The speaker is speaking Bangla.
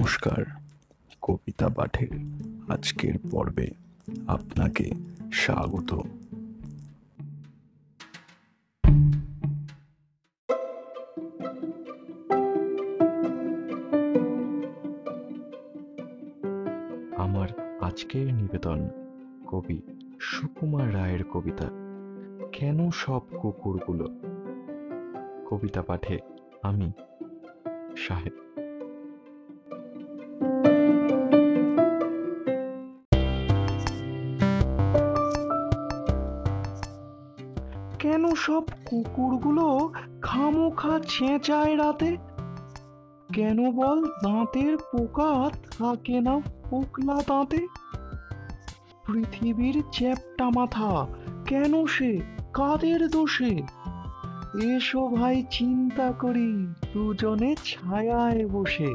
নমস্কার, কবিতা পাঠের আজকের পর্বে আপনাকে স্বাগত। আমার আজকের নিবেদন কবি সুকুমার রায়ের কবিতা, কেন সব কুকুরগুলো? কবিতা পাঠে আমি সাহেব কেন সব কুকুরগুলো খামোখা চেঁচায় রাতে? কেন বল দাঁতের পোকা থাকে না পোকলা দাঁতে? পৃথিবীর চ্যাপ্টা মাথা কেন সে? কাদের দোষে? এসো ভাই, চিন্তা করি, দুজনে ছায়ায় বসে।